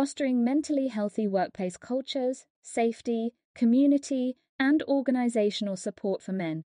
Fostering mentally healthy workplace cultures, safety, community, and organizational support for men.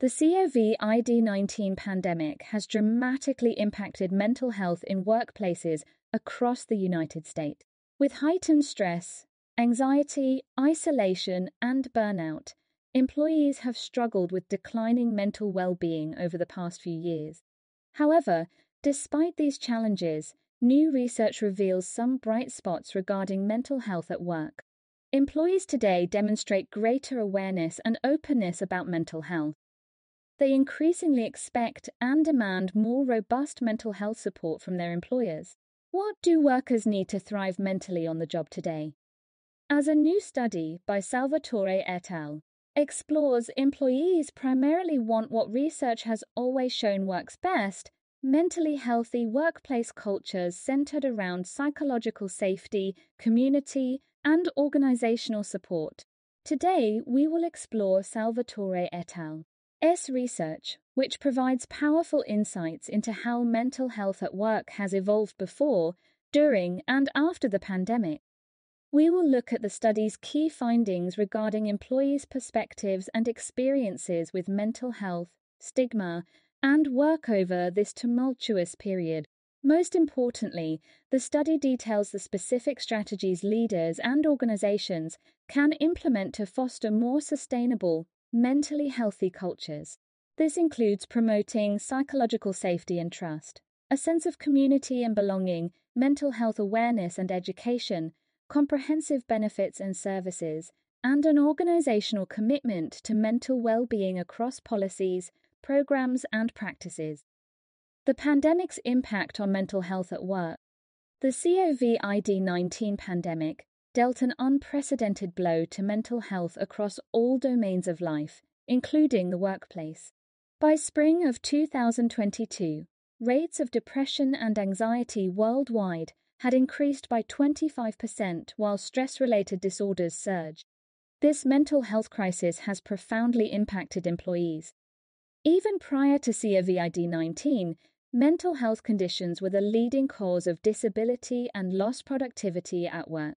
The COVID 19 pandemic has dramatically impacted mental health in workplaces across the United States. With heightened stress, anxiety, isolation, and burnout, employees have struggled with declining mental well being over the past few years. However, despite these challenges, New research reveals some bright spots regarding mental health at work. Employees today demonstrate greater awareness and openness about mental health. They increasingly expect and demand more robust mental health support from their employers. What do workers need to thrive mentally on the job today? As a new study by Salvatore et al. explores, employees primarily want what research has always shown works best Mentally healthy workplace cultures centered around psychological safety, community, and organizational support. Today, we will explore Salvatore et al. S research, which provides powerful insights into how mental health at work has evolved before, during, and after the pandemic. We will look at the study's key findings regarding employees' perspectives and experiences with mental health, stigma, and work over this tumultuous period. Most importantly, the study details the specific strategies leaders and organizations can implement to foster more sustainable, mentally healthy cultures. This includes promoting psychological safety and trust, a sense of community and belonging, mental health awareness and education, comprehensive benefits and services, and an organizational commitment to mental well being across policies, programs, and practices. The pandemic's impact on mental health at work. The COVID 19 pandemic dealt an unprecedented blow to mental health across all domains of life, including the workplace. By spring of 2022, rates of depression and anxiety worldwide had increased by 25% while stress related disorders surged. This mental health crisis has profoundly impacted employees, even prior to COVID 19, mental health conditions were the leading cause of disability and lost productivity at work.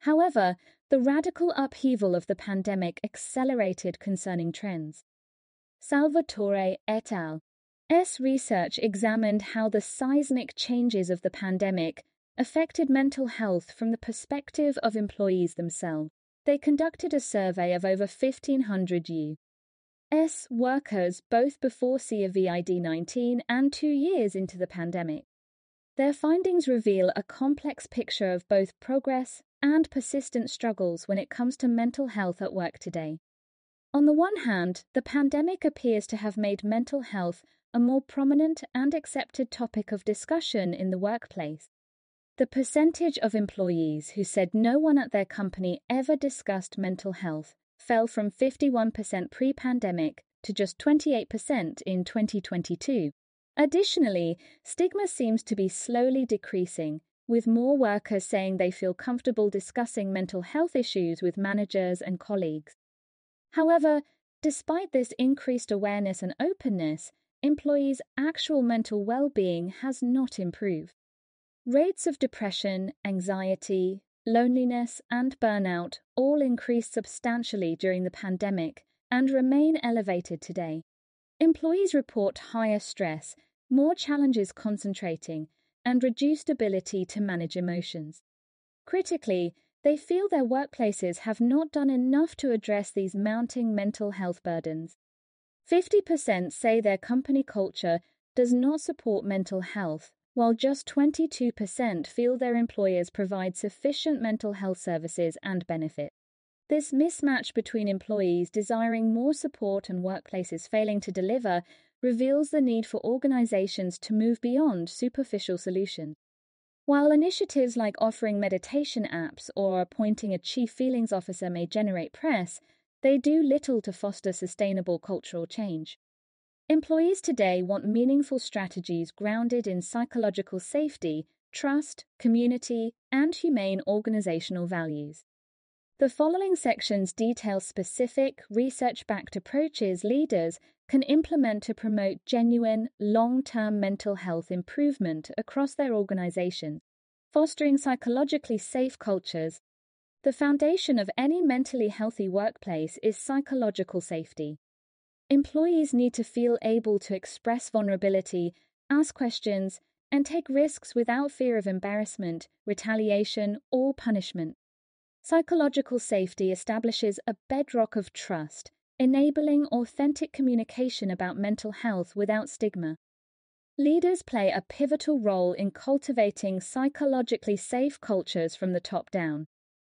However, the radical upheaval of the pandemic accelerated concerning trends. Salvatore et al. S research examined how the seismic changes of the pandemic affected mental health from the perspective of employees themselves. They conducted a survey of over 1,500 U. S workers both before COVID 19 and two years into the pandemic. Their findings reveal a complex picture of both progress and persistent struggles when it comes to mental health at work today. On the one hand, the pandemic appears to have made mental health a more prominent and accepted topic of discussion in the workplace. The percentage of employees who said no one at their company ever discussed mental health fell from 51% pre pandemic to just 28% in 2022. Additionally, stigma seems to be slowly decreasing, with more workers saying they feel comfortable discussing mental health issues with managers and colleagues. However, despite this increased awareness and openness, employees' actual mental well being has not improved. Rates of depression, anxiety, loneliness, and burnout all increased substantially during the pandemic and remain elevated today. Employees report higher stress, more challenges concentrating, and reduced ability to manage emotions. Critically, they feel their workplaces have not done enough to address these mounting mental health burdens. 50% say their company culture does not support mental health, while just 22% feel their employers provide sufficient mental health services and benefits. This mismatch between employees desiring more support and workplaces failing to deliver reveals the need for organizations to move beyond superficial solutions. While initiatives like offering meditation apps or appointing a chief feelings officer may generate press, they do little to foster sustainable cultural change. Employees today want meaningful strategies grounded in psychological safety, trust, community, and humane organizational values. The following sections detail specific, research backed approaches leaders can implement to promote genuine, long term mental health improvement across their organization, fostering psychologically safe cultures. The foundation of any mentally healthy workplace is psychological safety. Employees need to feel able to express vulnerability, ask questions, and take risks without fear of embarrassment, retaliation, or punishment. Psychological safety establishes a bedrock of trust, enabling authentic communication about mental health without stigma. Leaders play a pivotal role in cultivating psychologically safe cultures from the top down.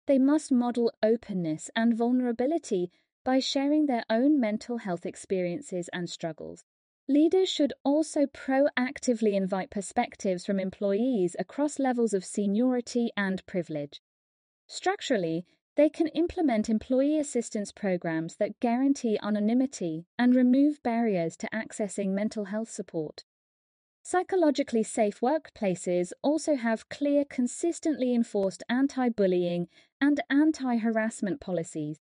They must model openness and vulnerability by sharing their own mental health experiences and struggles. Leaders should also proactively invite perspectives from employees across levels of seniority and privilege. Structurally, they can implement employee assistance programs that guarantee anonymity and remove barriers to accessing mental health support. Psychologically safe workplaces also have clear, consistently enforced anti bullying and anti harassment policies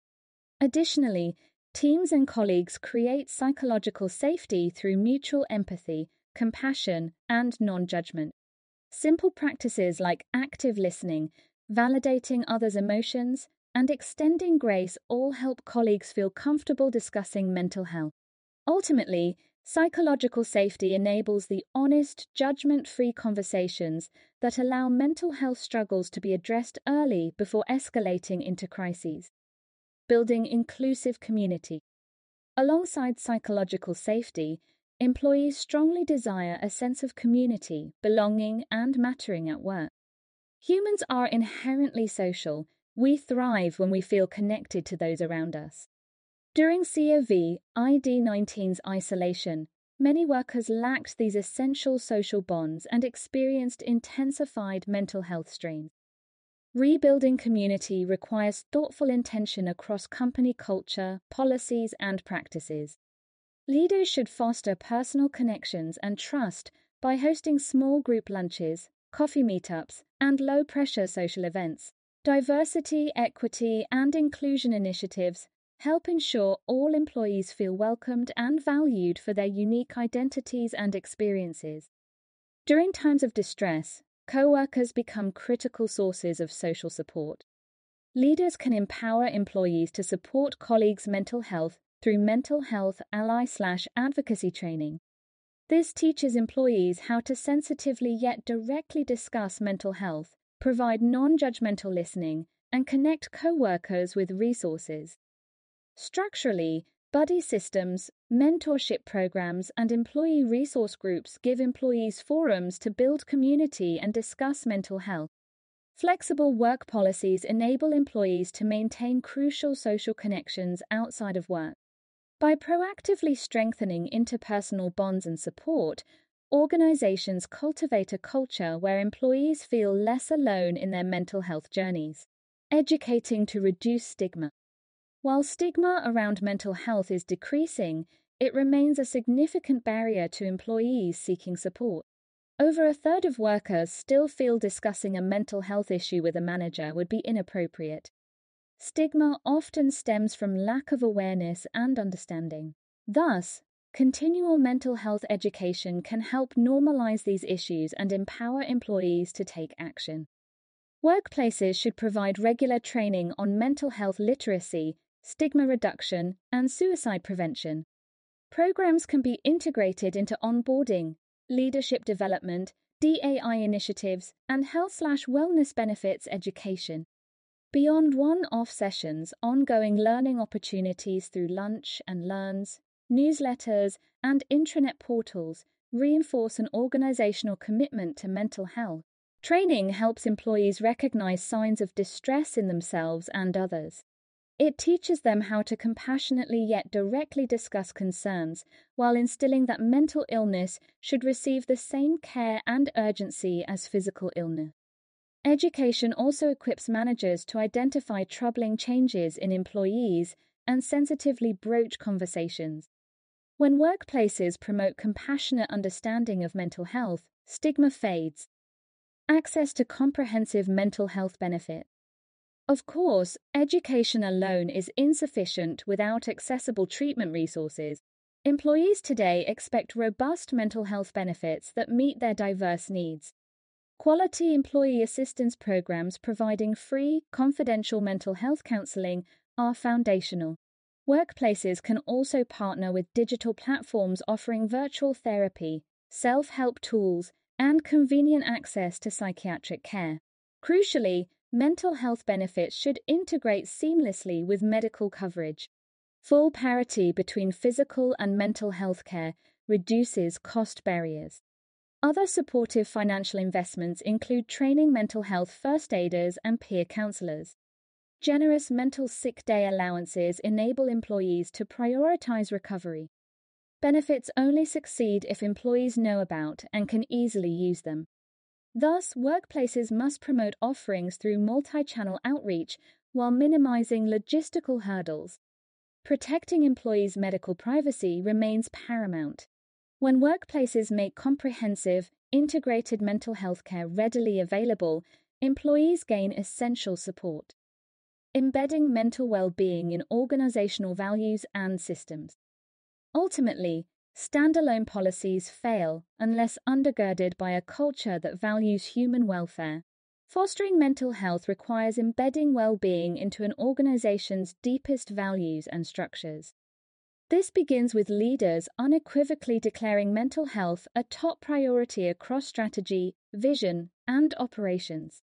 Additionally, teams and colleagues create psychological safety through mutual empathy, compassion, and non judgment. Simple practices like active listening, validating others' emotions, and extending grace all help colleagues feel comfortable discussing mental health. Ultimately, psychological safety enables the honest, judgment free conversations that allow mental health struggles to be addressed early before escalating into crises building inclusive community. Alongside psychological safety, employees strongly desire a sense of community, belonging, and mattering at work. Humans are inherently social. We thrive when we feel connected to those around us. During COV ID 19's isolation, many workers lacked these essential social bonds and experienced intensified mental health strains. Rebuilding community requires thoughtful intention across company culture, policies, and practices. Leaders should foster personal connections and trust by hosting small group lunches, coffee meetups, and low pressure social events. Diversity, equity, and inclusion initiatives help ensure all employees feel welcomed and valued for their unique identities and experiences. During times of distress, Co-workers become critical sources of social support. Leaders can empower employees to support colleagues' mental health through mental health ally slash advocacy training. This teaches employees how to sensitively yet directly discuss mental health, provide non judgmental listening, and connect co workers with resources. Structurally, Buddy systems, mentorship programs, and employee resource groups give employees forums to build community and discuss mental health. Flexible work policies enable employees to maintain crucial social connections outside of work. By proactively strengthening interpersonal bonds and support, organizations cultivate a culture where employees feel less alone in their mental health journeys, educating to reduce stigma. While stigma around mental health is decreasing, it remains a significant barrier to employees seeking support. Over a third of workers still feel discussing a mental health issue with a manager would be inappropriate. Stigma often stems from lack of awareness and understanding. Thus, continual mental health education can help normalize these issues and empower employees to take action. Workplaces should provide regular training on mental health literacy stigma reduction, and suicide prevention. Programs can be integrated into onboarding, leadership development, DAI initiatives, and health slash wellness benefits education. Beyond one-off sessions, ongoing learning opportunities through lunch and learns, newsletters, and intranet portals reinforce an organizational commitment to mental health. Training helps employees recognize signs of distress in themselves and others. It teaches them how to compassionately yet directly discuss concerns, while instilling that mental illness should receive the same care and urgency as physical illness. Education also equips managers to identify troubling changes in employees and sensitively broach conversations. When workplaces promote compassionate understanding of mental health, stigma fades. Access to comprehensive mental health benefits. Of course, education alone is insufficient without accessible treatment resources. Employees today expect robust mental health benefits that meet their diverse needs. Quality employee assistance programs providing free, confidential mental health counseling are foundational. Workplaces can also partner with digital platforms offering virtual therapy, self help tools, and convenient access to psychiatric care. Crucially, mental health benefits should integrate seamlessly with medical coverage. Full parity between physical and mental health care reduces cost barriers. Other supportive financial investments include training mental health first aiders and peer counselors. Generous mental sick day allowances enable employees to prioritize recovery. Benefits only succeed if employees know about and can easily use them. Thus, workplaces must promote offerings through multi channel outreach while minimizing logistical hurdles. Protecting employees' medical privacy remains paramount. When workplaces make comprehensive, integrated mental health care readily available, employees gain essential support. Embedding mental well being in organizational values and systems. Ultimately, standalone policies fail unless undergirded by a culture that values human welfare. Fostering mental health requires embedding well being into an organization's deepest values and structures. This begins with leaders unequivocally declaring mental health a top priority across strategy, vision, and operations.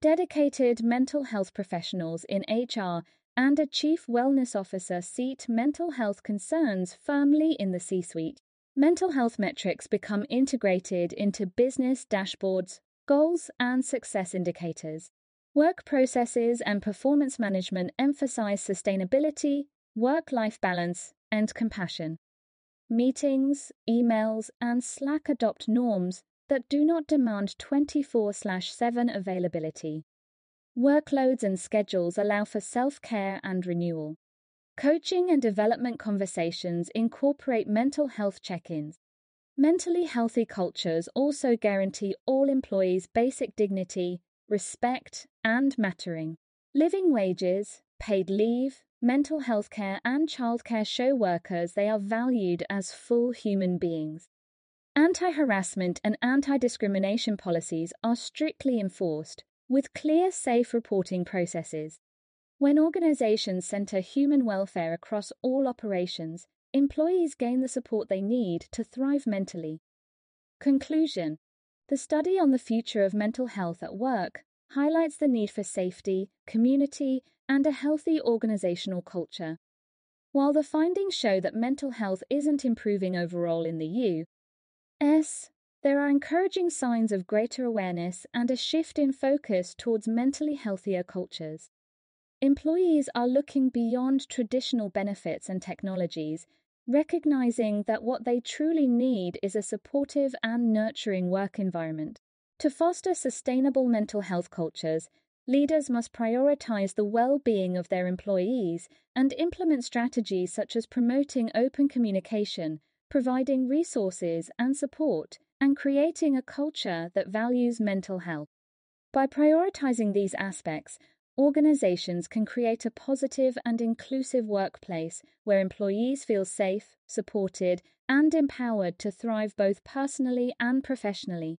Dedicated mental health professionals in HR and a chief wellness officer seat mental health concerns firmly in the C suite. Mental health metrics become integrated into business dashboards, goals, and success indicators. Work processes and performance management emphasize sustainability, work life balance, and compassion. Meetings, emails, and Slack adopt norms that do not demand 24 7 availability. Workloads and schedules allow for self care and renewal. Coaching and development conversations incorporate mental health check ins. Mentally healthy cultures also guarantee all employees basic dignity, respect, and mattering. Living wages, paid leave, mental health care, and childcare show workers they are valued as full human beings. Anti harassment and anti discrimination policies are strictly enforced, with clear, safe reporting processes. When organizations center human welfare across all operations, employees gain the support they need to thrive mentally. Conclusion The study on the future of mental health at work highlights the need for safety, community, and a healthy organizational culture. While the findings show that mental health isn't improving overall in the U.S., there are encouraging signs of greater awareness and a shift in focus towards mentally healthier cultures. Employees are looking beyond traditional benefits and technologies, recognizing that what they truly need is a supportive and nurturing work environment. To foster sustainable mental health cultures, Leaders must prioritize the well being of their employees and implement strategies such as promoting open communication, providing resources and support, and creating a culture that values mental health. By prioritizing these aspects, organizations can create a positive and inclusive workplace where employees feel safe, supported, and empowered to thrive both personally and professionally.